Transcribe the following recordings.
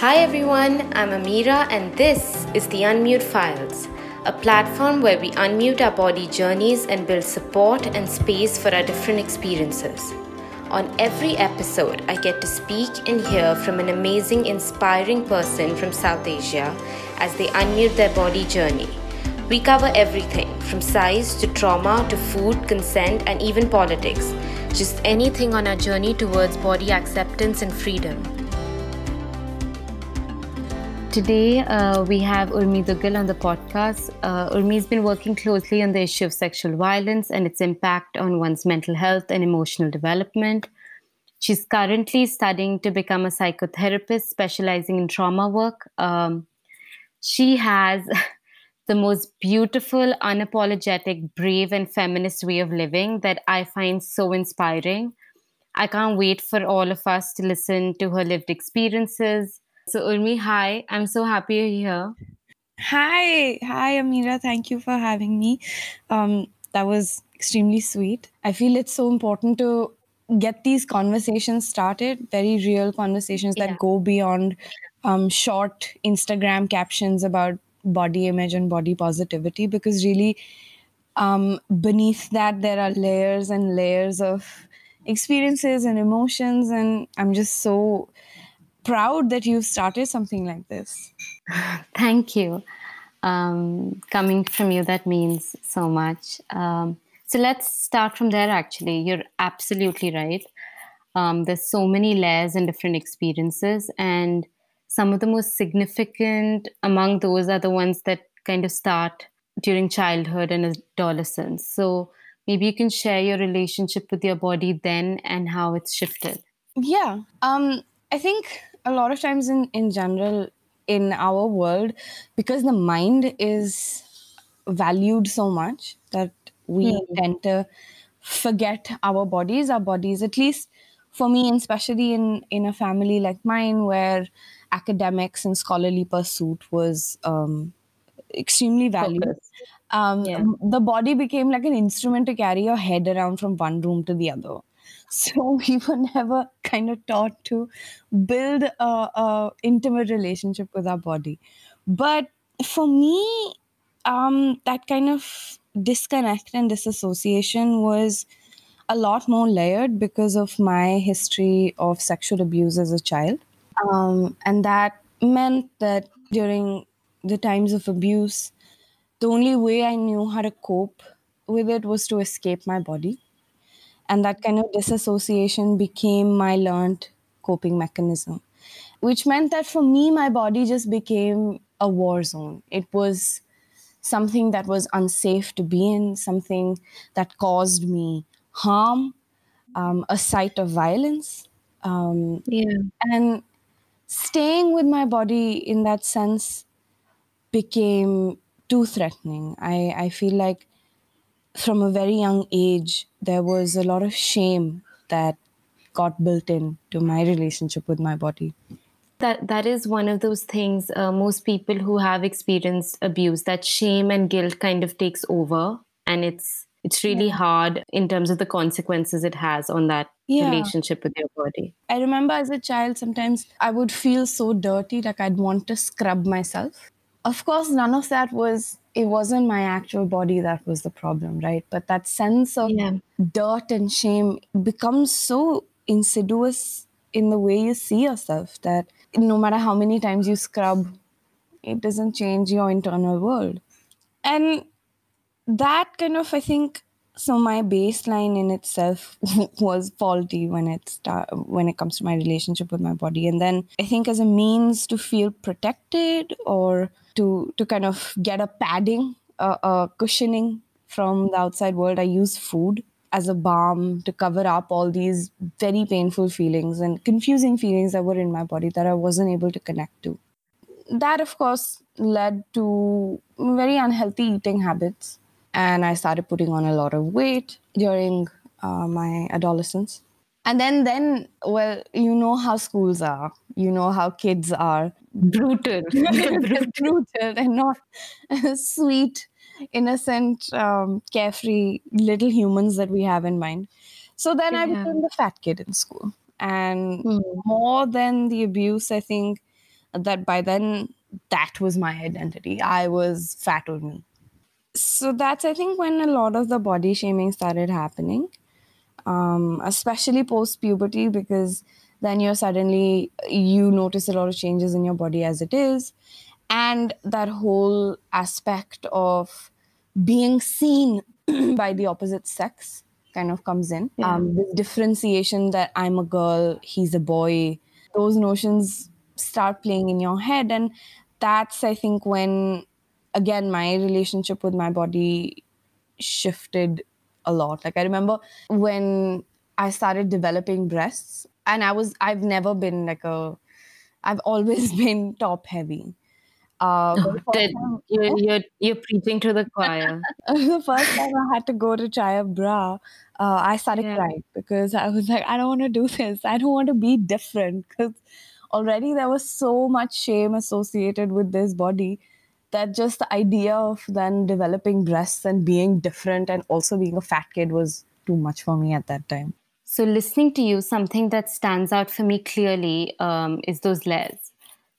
Hi everyone, I'm Amira, and this is the Unmute Files, a platform where we unmute our body journeys and build support and space for our different experiences. On every episode, I get to speak and hear from an amazing, inspiring person from South Asia as they unmute their body journey. We cover everything from size to trauma to food, consent, and even politics. Just anything on our journey towards body acceptance and freedom. Today, uh, we have Urmi Duggal on the podcast. Uh, Urmi has been working closely on the issue of sexual violence and its impact on one's mental health and emotional development. She's currently studying to become a psychotherapist specializing in trauma work. Um, she has the most beautiful, unapologetic, brave, and feminist way of living that I find so inspiring. I can't wait for all of us to listen to her lived experiences so, Urmi, hi. I'm so happy you're here. Hi. Hi, Amira. Thank you for having me. Um, that was extremely sweet. I feel it's so important to get these conversations started, very real conversations that yeah. go beyond um, short Instagram captions about body image and body positivity, because really, um, beneath that, there are layers and layers of experiences and emotions. And I'm just so proud that you've started something like this. Thank you. Um, coming from you, that means so much. Um, so let's start from there, actually. You're absolutely right. Um, there's so many layers and different experiences, and some of the most significant among those are the ones that kind of start during childhood and adolescence. So maybe you can share your relationship with your body then and how it's shifted. Yeah. Um, I think a lot of times in in general in our world because the mind is valued so much that we mm. tend to forget our bodies our bodies at least for me and especially in in a family like mine where academics and scholarly pursuit was um, extremely valued um, yeah. the body became like an instrument to carry your head around from one room to the other so we were never kind of taught to build a, a intimate relationship with our body. But for me um, that kind of disconnect and disassociation was a lot more layered because of my history of sexual abuse as a child. Um, and that meant that during the times of abuse the only way i knew how to cope with it was to escape my body and that kind of disassociation became my learned coping mechanism, which meant that for me, my body just became a war zone. It was something that was unsafe to be in, something that caused me harm, um, a site of violence. Um, yeah. And staying with my body in that sense became too threatening. I, I feel like from a very young age, there was a lot of shame that got built in to my relationship with my body. That that is one of those things. Uh, most people who have experienced abuse, that shame and guilt kind of takes over, and it's it's really yeah. hard in terms of the consequences it has on that yeah. relationship with your body. I remember as a child, sometimes I would feel so dirty, like I'd want to scrub myself. Of course, none of that was it wasn't my actual body that was the problem, right? But that sense of yeah. dirt and shame becomes so insidious in the way you see yourself that no matter how many times you scrub, it doesn't change your internal world. And that kind of, I think, so my baseline in itself was faulty when it start, when it comes to my relationship with my body and then i think as a means to feel protected or to to kind of get a padding, a, a cushioning from the outside world. I use food as a balm to cover up all these very painful feelings and confusing feelings that were in my body that I wasn't able to connect to. That, of course, led to very unhealthy eating habits. And I started putting on a lot of weight during uh, my adolescence and then then well you know how schools are you know how kids are brutal brutal and not sweet innocent um, carefree little humans that we have in mind so then yeah. i became the fat kid in school and mm. more than the abuse i think that by then that was my identity. I was fat or me So that's I think when a lot of the body shaming started happening, um, especially post puberty, because then you're suddenly you notice a lot of changes in your body as it is, and that whole aspect of being seen by the opposite sex kind of comes in. Yeah. Um, this differentiation that I'm a girl, he's a boy, those notions start playing in your head. And that's, I think, when, again, my relationship with my body shifted a lot. Like, I remember when I started developing breasts, and I was, I've never been like a, I've always been top heavy. Uh, Did- time- you're, you're, you're preaching to the choir. the first time I had to go to try a bra, uh, I started Yeah. crying because I was like, I don't want to do this. I don't want to be different because already there was so much shame associated with this body that just the idea of then developing breasts and being different and also being a fat kid was too much for me at that time. So, listening to you, something that stands out for me clearly um, is those layers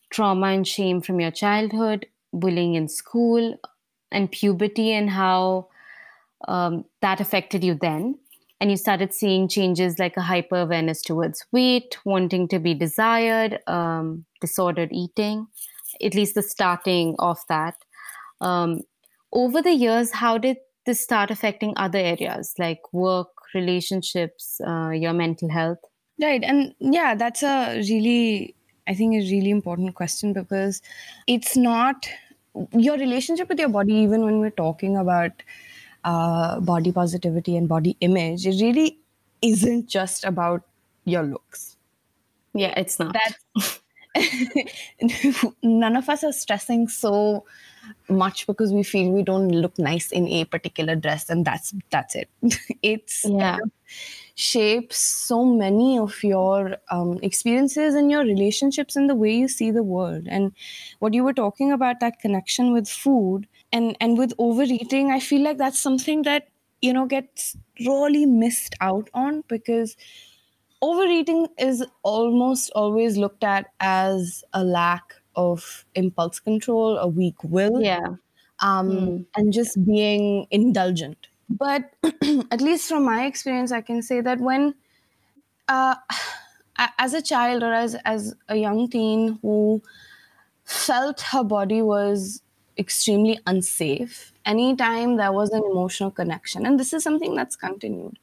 trauma and shame from your childhood, bullying in school, and puberty, and how um, that affected you then. And you started seeing changes like a hyper awareness towards weight, wanting to be desired, um, disordered eating, at least the starting of that. Um, over the years, how did this start affecting other areas like work, relationships, uh, your mental health? Right. And yeah, that's a really, I think, a really important question because it's not your relationship with your body, even when we're talking about uh, body positivity and body image, it really isn't just about your looks. Yeah, it's not. That's none of us are stressing so much because we feel we don't look nice in a particular dress and that's that's it it's Yeah. shapes so many of your um, experiences and your relationships and the way you see the world and what you were talking about that connection with food and and with overeating i feel like that's something that you know gets really missed out on because overeating is almost always looked at as a lack of impulse control a weak will yeah. um, Mm. and just being indulgent. But at least from my experience, I can say that when, uh, as a child or as as a young teen who felt her body was extremely unsafe, anytime there was an emotional connection, and this is something that's continued.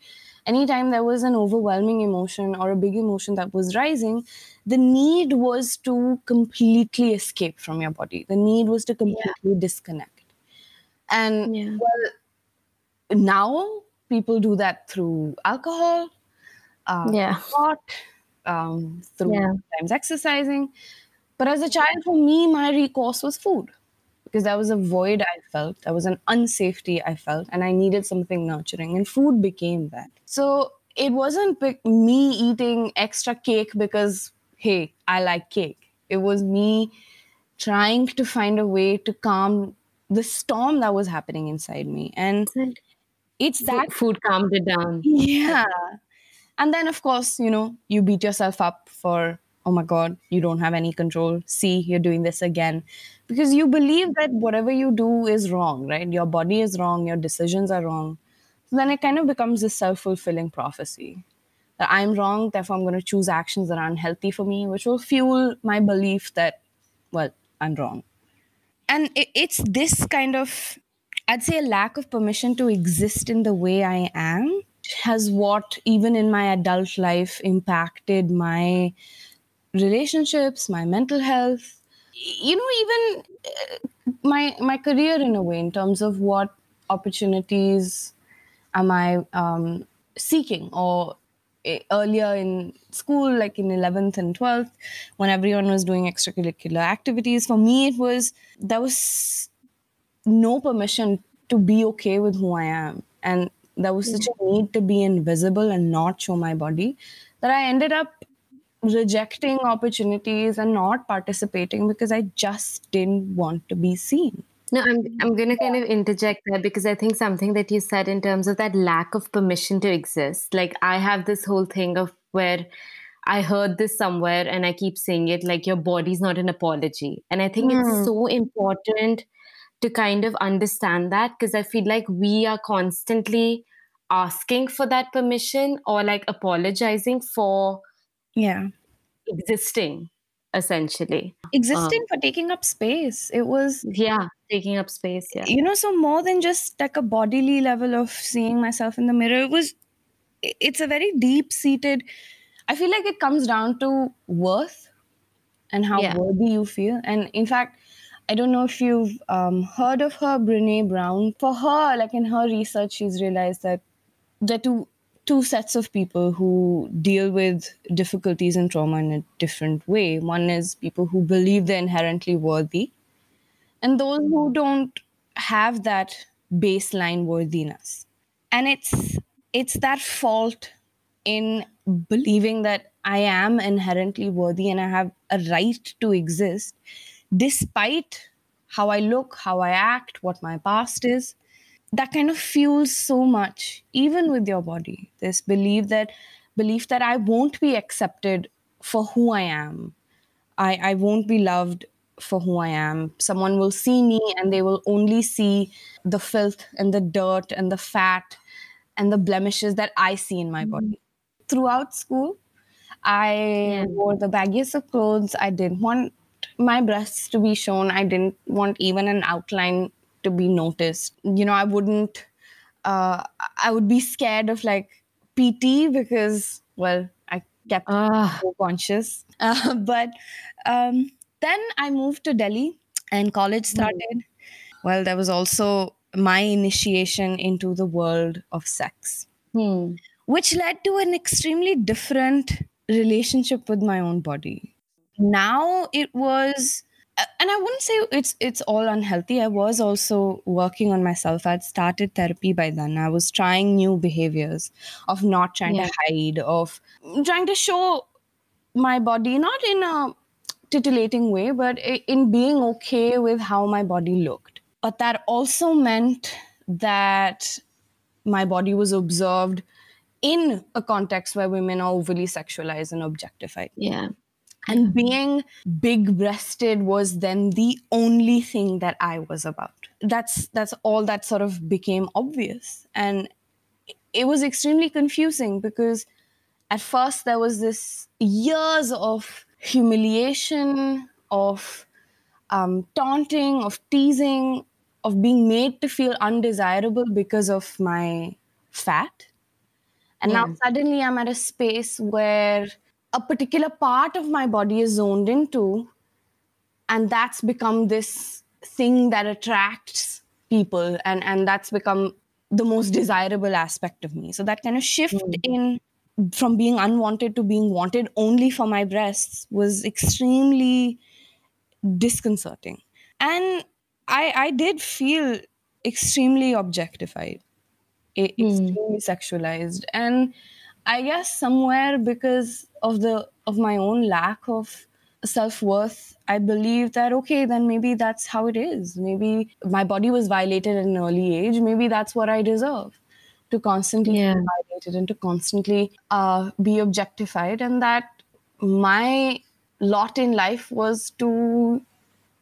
Anytime there was an overwhelming emotion or a big emotion that was rising, the need was to completely escape from your body. The need was to completely disconnect. And Yeah. well, now people do that through alcohol, uh, Yeah. pot, um, through Yeah. sometimes exercising. But as a child, for me, my recourse was food because that was a void I felt, That was an unsafety I felt, and I needed something nurturing, and food became that. So it wasn't me eating extra cake because, hey, I like cake. It was me trying to find a way to calm the storm that was happening inside me. And it's that Food, food calmed it down. yeah. And then, of course, you know, you beat yourself up for, oh my God, you don't have any control. See, you're doing this again. Because you believe that whatever you do is wrong, right? Your body is wrong, your decisions are wrong. So then it kind of becomes this self fulfilling prophecy that I'm wrong, therefore I'm going to choose actions that are unhealthy for me, which will fuel my belief that, well, I'm wrong. And it, it's this kind of, I'd say, a lack of permission to exist in the way I am has what, even in my adult life, impacted my relationships, my mental health, you know, even uh, my my career in a way, in terms of what opportunities am I um, seeking or eh, earlier in school like in 11th and 12th when everyone was doing extracurricular activities. For me it was there was no permission to be okay with who i am. And there was such a need to be invisible and not show my body that i ended up rejecting opportunities and not participating because i just didn't want to be seen No, I'm I'm going to kind of interject there because I think something that you said in terms of that lack of permission to exist. Like I have this whole thing of where I heard this somewhere and I keep saying it like your body's not an apology. And I think mm. it's hmm. so important to kind of understand that because I feel like we are constantly asking for that permission or like apologizing for yeah. Existing essentially. Existing um, for taking up space. It was yeah taking up space yeah. You know so more than just like a bodily level of seeing myself in the mirror it was it's a very deep seated i feel like it comes down to worth and how yeah. worthy you feel. And in fact I don't know if you've um, heard of her, Brene Brown. For her, like in her research, she's realized that there are two sets of people who deal with difficulties and trauma in a different way. One is people who believe they're inherently worthy, and those who don't have that baseline worthiness. And it's it's that fault in believing that I am inherently worthy and I have a right to exist, despite how I look, how I act, what my past is that kind of fuels so much even with your body. This belief that belief that i won't be accepted for who i am. I i won't be loved for who i am. Someone will see me and they will only see the filth and the dirt and the fat and the blemishes that i see in my mm-hmm. body. Throughout school i yeah. wore the baggiest of clothes. I didn't want my breasts to be shown. I didn't want even an outline to be noticed. You know, I wouldn't, uh, I would be scared of like PT because, well, I kept uh. so conscious. Uh, but um, then I moved to Delhi and college hmm. started. Mm. Well, there was also my initiation into the world of sex, mm. which led to an extremely different relationship with my own body. Now it was Uh, and I wouldn't say it's it's all unhealthy. I was also working on myself. I'd started therapy by then. I was trying new behaviors of not trying yeah. to hide, of trying to show my body, not in a titillating way, but in being okay with how my body looked. But that also meant that my body was observed in a context where women are overly sexualized and objectified. Yeah and being big breasted was then the only thing that i was about. That's that's all that sort of became obvious. And it was extremely confusing because at first there was this years of humiliation of um, taunting of teasing of being made to feel undesirable because of my fat. And yeah. now suddenly i'm at a space where a particular part of my body is zoned into and that's become this thing that attracts people and and that's become the most desirable aspect of me so that kind of shift mm. in from being unwanted to being wanted only for my breasts was extremely disconcerting and i i did feel extremely objectified mm. extremely sexualized and I guess somewhere because of the of my own lack of self-worth i believe that okay then maybe that's how it is. Maybe my body was violated at an early age. Maybe that's what i deserve to constantly yeah. be violated and to constantly uh, be objectified. And that my lot in life was to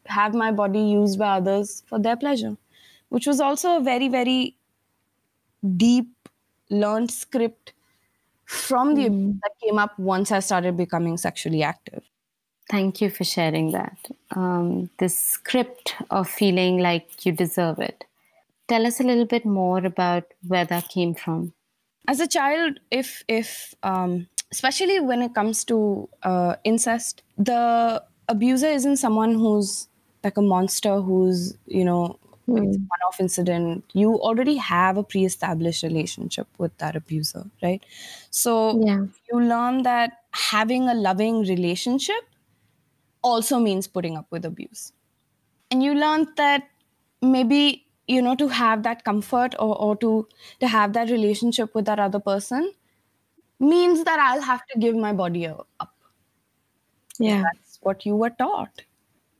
have my body used by others for their pleasure which was also a very very deep learned script from the mm. that came up once I started becoming sexually active. Thank you for sharing that. Um, the script of feeling like you deserve it. Tell us a little bit more about where that came from. As a child, if if um, especially when it comes to uh, incest, the abuser isn't someone who's like a monster who's you know. Hmm. it's a one-off incident. You already have a pre-established relationship with that abuser right? So yeah. you learn that having a loving relationship also means putting up with abuse. And you learn that maybe you know to have that comfort or, or to to have that relationship with that other person means that i'll have to give my body up. Yeah. That's what you were taught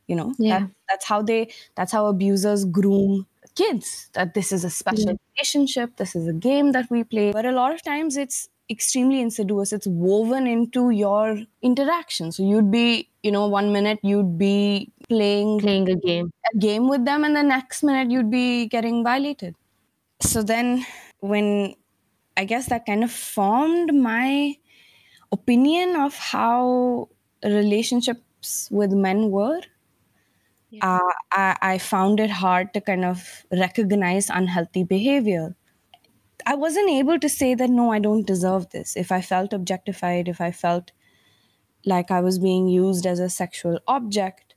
you know? Yeah. that, that's how they that's how abusers groom kids that this is a special yeah. relationship this is a game that we play. But a lot of times it's extremely insidious it's woven into your interaction. So you'd be you know one minute you'd be playing playing a game. a game with them and the next minute you'd be getting violated. So then when i guess that kind of formed my opinion of how relationships with men were uh, I, I found it hard to kind of recognize unhealthy behavior I wasn't able to say that no, I don't deserve this. If I felt objectified, if I felt like I was being used as a sexual object,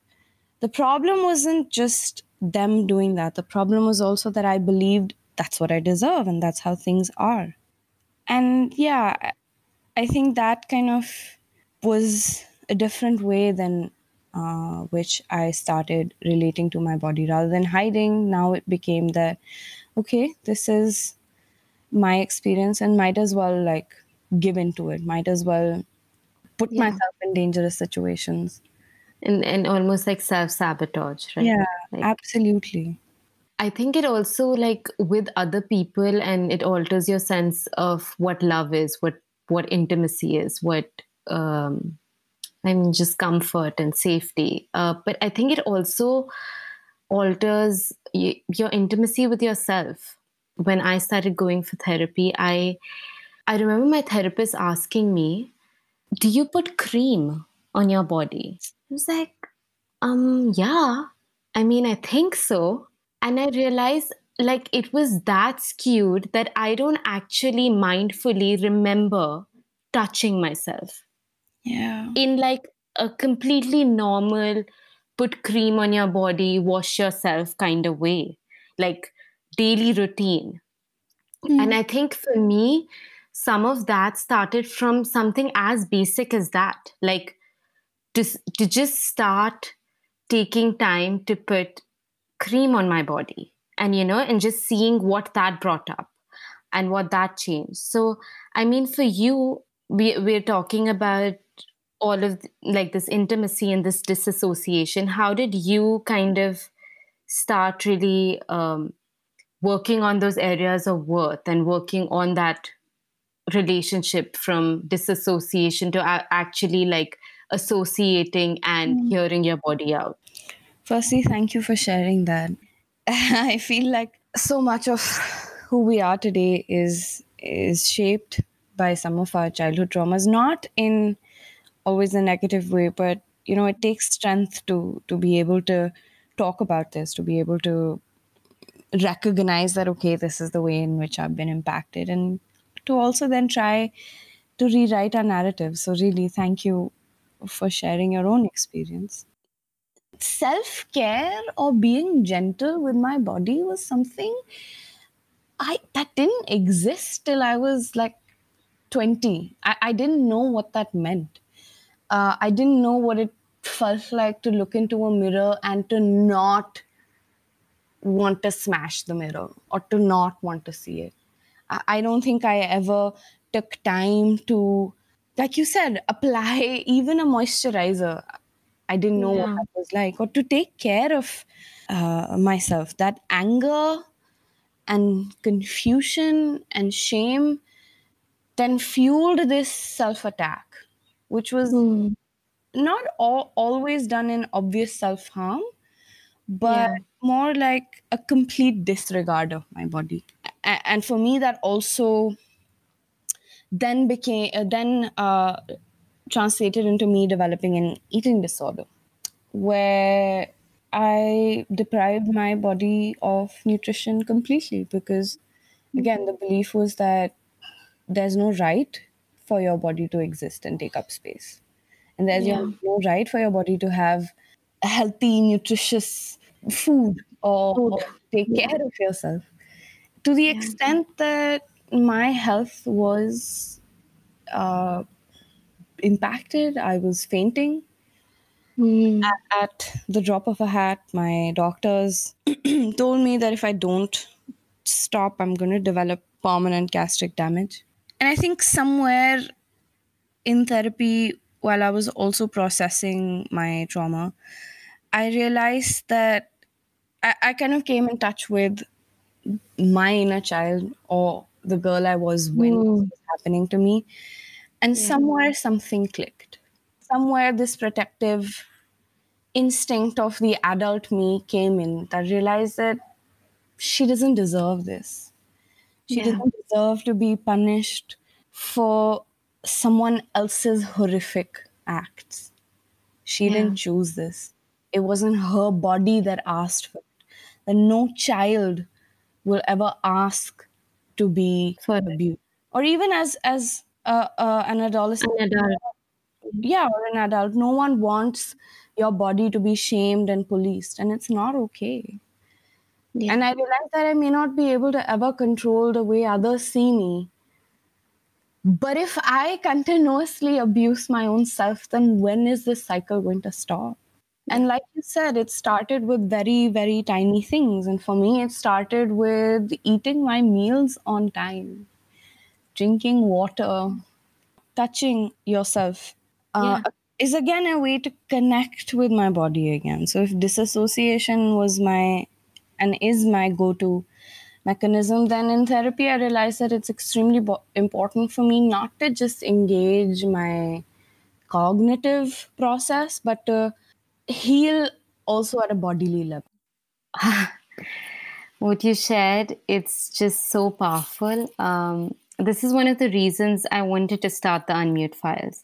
the problem wasn't just them doing that. The problem was also that I believed that's what I deserve and that's how things are. And yeah, I think that kind of was a different way than uh, which I started relating to my body rather than hiding. Now it became that, okay, this is my experience and might as well like give into it might as well put Yeah. myself in dangerous situations and and almost like self-sabotage right yeah Like- absolutely I think it also like with other people and it alters your sense of what love is, what what intimacy is, what um I mean just comfort and safety. Uh, but I think it also alters y- your intimacy with yourself. When I started going for therapy, I I remember my therapist asking me, "Do you put cream on your body?" I was like, "Um, yeah. I mean, I think so." and i realized like it was that skewed that i don't actually mindfully remember touching myself yeah. In like a completely normal put cream on your body wash yourself kind of way. Like daily routine. And i mm-hmm. think for me some of that started from something as basic as that. Like to, to just start taking time to put cream on my body and you know and just seeing what that brought up and what that changed. So i mean for you we, we're talking about all of like this intimacy and this disassociation how did you kind of start really um, working on those areas of worth and working on that relationship from disassociation to a- actually like associating and hearing your body out? Firstly thank you for sharing that. I feel like so much of who we are today is is shaped by some of our childhood traumas not in always a negative way but you know it takes strength to to be able to talk about this to be able to recognize that okay this is the way in which i've been impacted and to also then try to rewrite our narrative so really thank you for sharing your own experience self care or being gentle with my body was something I that didn't exist till I was like 20. I, I didn't know what that meant. Uh, I didn't know what it felt like to look into a mirror and to not want to smash the mirror or to not want to see it. I, I don't think I ever took time to, like you said, apply even a moisturizer. I didn't know what Yeah. that was like, or to take care of uh, myself. That anger and confusion and shame then fueled this self attack, which was not all, always done in obvious self harm, but Yeah. more like a complete disregard of my body. A- and for me, that also then became uh, then uh, translated into me developing an eating disorder where I deprived my body of nutrition completely because, again, the belief was that there's no right for your body to exist and take up space. And there's Yeah. no right for your body to have healthy, nutritious food or, or take care of yourself. To the extent that my health was uh, impacted, I was fainting at, at the drop of a hat, my doctors told me that if I don't stop, I'm going to develop permanent gastric damage. And I think somewhere in therapy, while I was also processing my trauma, I realized that I, I kind of came in touch with my inner child or the girl I was when Mm. was happening to me. And Yeah. somewhere something clicked. Somewhere this protective instinct of the adult me came in that realized that she doesn't deserve this. She Yeah. doesn't deserve to be punished for someone else's horrific acts. She Yeah. didn't choose this. It wasn't her body that asked for it. And no child will ever ask to be For abused. Or even as as uh, uh, an adolescent, An adult. yeah, or an adult, no one wants your body to be shamed and policed, and it's not okay. Yeah. And I realize that I may not be able to ever control the way others see me. But if I continuously abuse my own self, then when is this cycle going to stop? And like you said, it started with very, very tiny things. And for me, it started with eating my meals on time, drinking water, touching yourself. Uh, Is again a way to connect with my body again. So if disassociation was my and is my go-to mechanism then in therapy i realized that it's extremely bo- important for me not to just engage my cognitive process but to heal also at a bodily level. What you shared it's just so powerful. Um, this is one of the reasons i wanted to start the unmute files.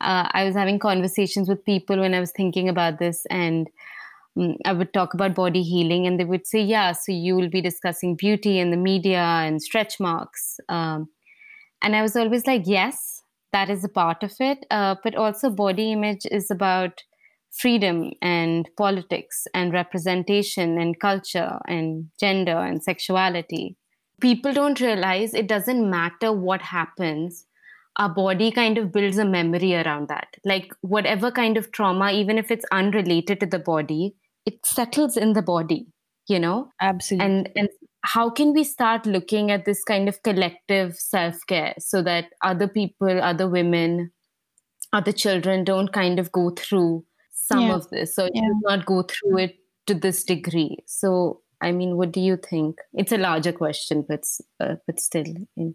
Uh, i was having conversations with people when i was thinking about this and i would talk about body healing and they would say yeah so you will be discussing beauty and the media and stretch marks um, and i was always like yes that is a part of it uh, but also body image is about freedom and politics and representation and culture and gender and sexuality. People don't realize it doesn't matter what happens, our body kind of builds a memory around that. Like whatever kind of trauma, even if it's unrelated to the body, it settles in the body, you know? absolutely and and how can we start looking at this kind of collective self-care so that other people other women other children don't kind of go through some Yeah. of this so Yeah. not go through it to this degree so i mean what do you think it's a larger question but uh, but still in,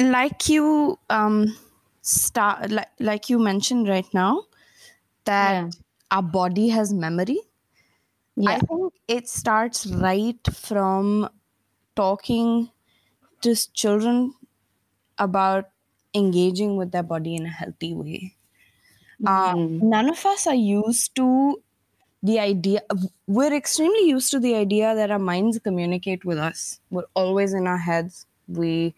like you um start like, like you mentioned right now that Yeah. our body has memory I think it starts right from talking to children about engaging with their body in a healthy way. Uh, Mhm. None of us are used to the idea, we're extremely used to the idea that our minds communicate with us. We're always in our heads. We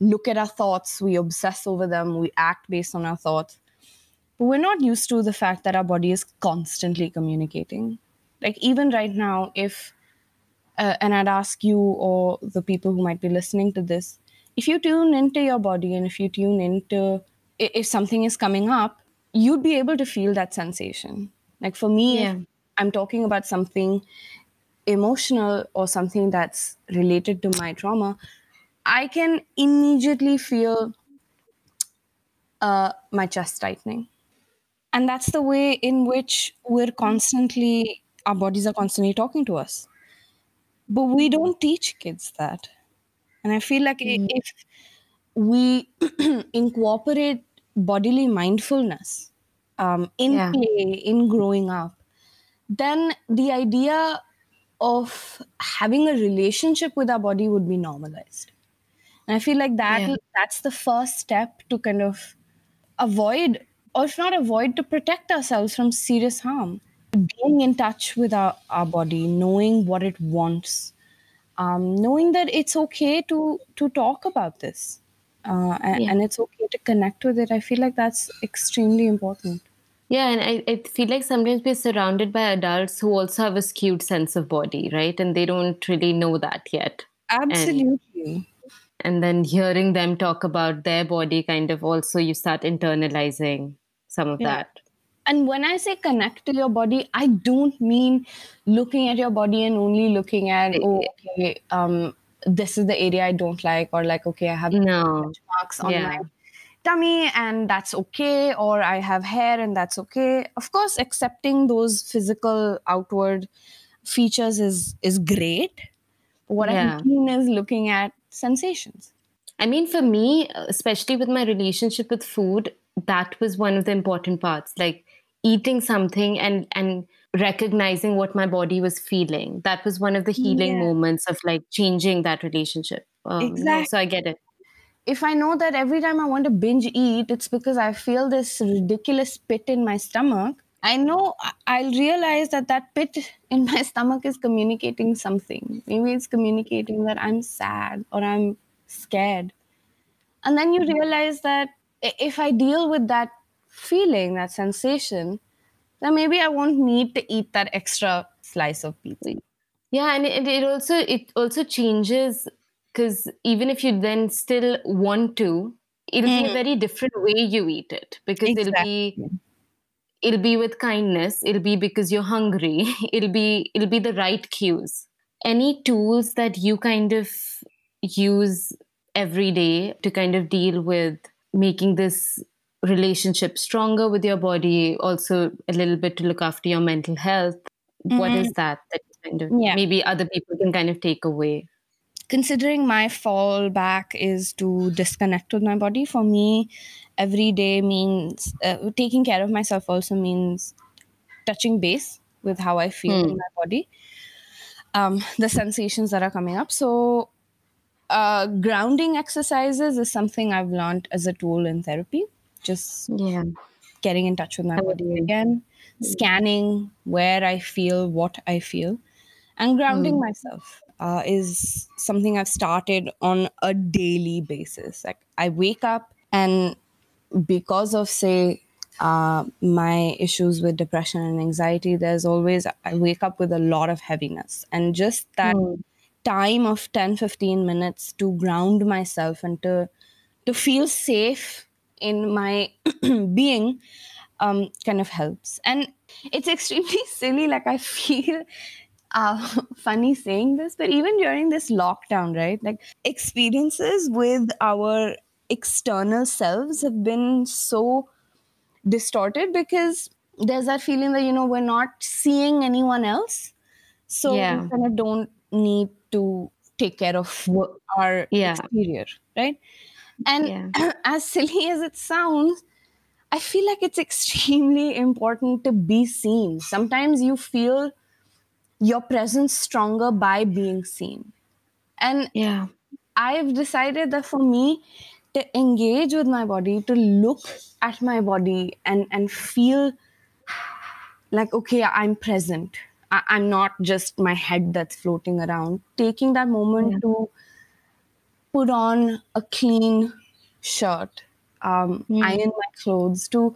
look at our thoughts, we obsess over them, we act based on our thoughts. But we're not used to the fact that our body is constantly communicating. Like, even right now, if, uh, and I'd ask you or the people who might be listening to this, if you tune into your body and if you tune into if something is coming up, you'd be able to feel that sensation. Like, for me, Yeah. I'm talking about something emotional or something that's related to my trauma, I can immediately feel uh, my chest tightening. And that's the way in which we're constantly, our bodies are constantly talking to us. But we don't teach kids that. And I feel like i- if we incorporate bodily mindfulness um, in Yeah. play, in growing up, then the idea of having a relationship with our body would be normalized. And I feel like that Yeah. that's the first step to kind of avoid, or if not avoid, to protect ourselves from serious harm. Being in touch with our, our body, knowing what it wants, um, knowing that it's okay to to talk about this, uh, and, Yeah. and it's okay to connect with it. I feel like that's extremely important. Yeah, and I, I feel like sometimes we're surrounded by adults who also have a skewed sense of body, right? And they don't really know that yet. Absolutely. And then hearing them talk about their body kind of also you start internalizing some of Yeah. that. And when I say connect to your body, I don't mean looking at your body and only looking at, oh, okay, um, this is the area I don't like, or like, okay, I have No. marks on Yeah. my tummy and that's okay, or I have hair and that's okay. Of course, accepting those physical outward features is is great. What Yeah. I mean is looking at sensations. I mean, for me, especially with my relationship with food, that was one of the important parts. Like eating something and and recognizing what my body was feeling. That was one of the healing yeah. moments of like changing that relationship. Um, exactly. So I get it. If I know that every time I want to binge eat, it's because I feel this ridiculous pit in my stomach. I know I'll realize that that pit in my stomach is communicating something. Maybe it's communicating that I'm sad or I'm scared. And then you mm-hmm. realize that if I deal with that feeling, that sensation, then maybe I won't need to eat that extra slice of pizza. Yeah, and it, it also it also changes because even if you then still want to, it'll mm. be a mm. very different way you eat it because exactly. it'll be it'll be with kindness. It'll be because you're hungry. It'll be it'll be the right cues. Any tools that you kind of use every day to kind of deal with making this relationship stronger with your body also a little bit to look after your mental health mm-hmm. what is that that kind of yeah. maybe other people can kind of take away considering my fallback is to disconnect with my body for me every day means uh, taking care of myself also means touching base with how i feel mm. in my body um, the sensations that are coming up so uh, grounding exercises is something i've learned as a tool in therapy just yeah. getting in touch with my body again scanning where i feel what i feel and grounding mm. myself uh, is something i've started on a daily basis. Like i wake up and because of say uh, my issues with depression and anxiety there's always i wake up with a lot of heaviness. And just that mm. time of 10 15 minutes to ground myself and to to feel safe in my being um, kind of helps. And it's extremely silly. Like, I feel uh, funny saying this, but even during this lockdown, right? Like, experiences with our external selves have been so distorted because there's that feeling that, you know, we're not seeing anyone else. So yeah. we kind of don't need to take care of our yeah. exterior, right? And yeah. as silly as it sounds, I feel like it's extremely important to be seen. Sometimes you feel your presence stronger by being seen. And yeah. I've decided that for me to engage with my body, to look at my body and, and feel like, okay, I'm present. I, am not just my head that's floating around. Taking that moment yeah. to put on a clean shirt, um, mm. iron my clothes, to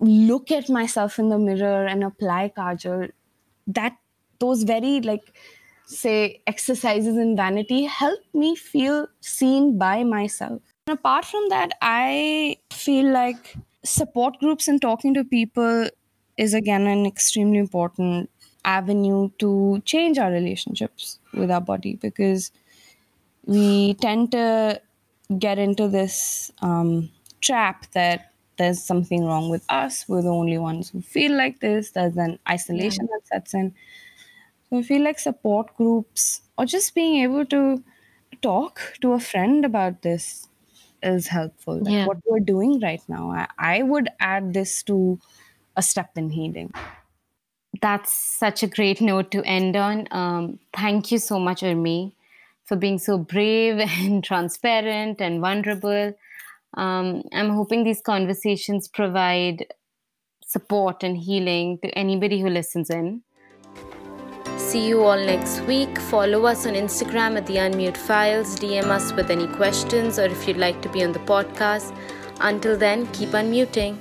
look at myself in the mirror and apply kajal. That those very like say exercises in vanity help me feel seen by myself. And apart from that, I feel like support groups and talking to people is again an extremely important avenue to change our relationships with our body because we tend to get into this um, trap that there's something wrong with us. We're the only ones who feel like this. There's an isolation that sets in. So I feel like support groups or just being able to talk to a friend about this is helpful. Like yeah. what we're doing right now, I, I would add this to a step in healing. That's such a great note to end on. Um, thank you so much, Urmi for being so brave and transparent and vulnerable. Um, I'm hoping these conversations provide support and healing to anybody who listens in. See you all next week. Follow us on Instagram at the Unmute Files. DM us with any questions or if you'd like to be on the podcast. Until then, keep unmuting.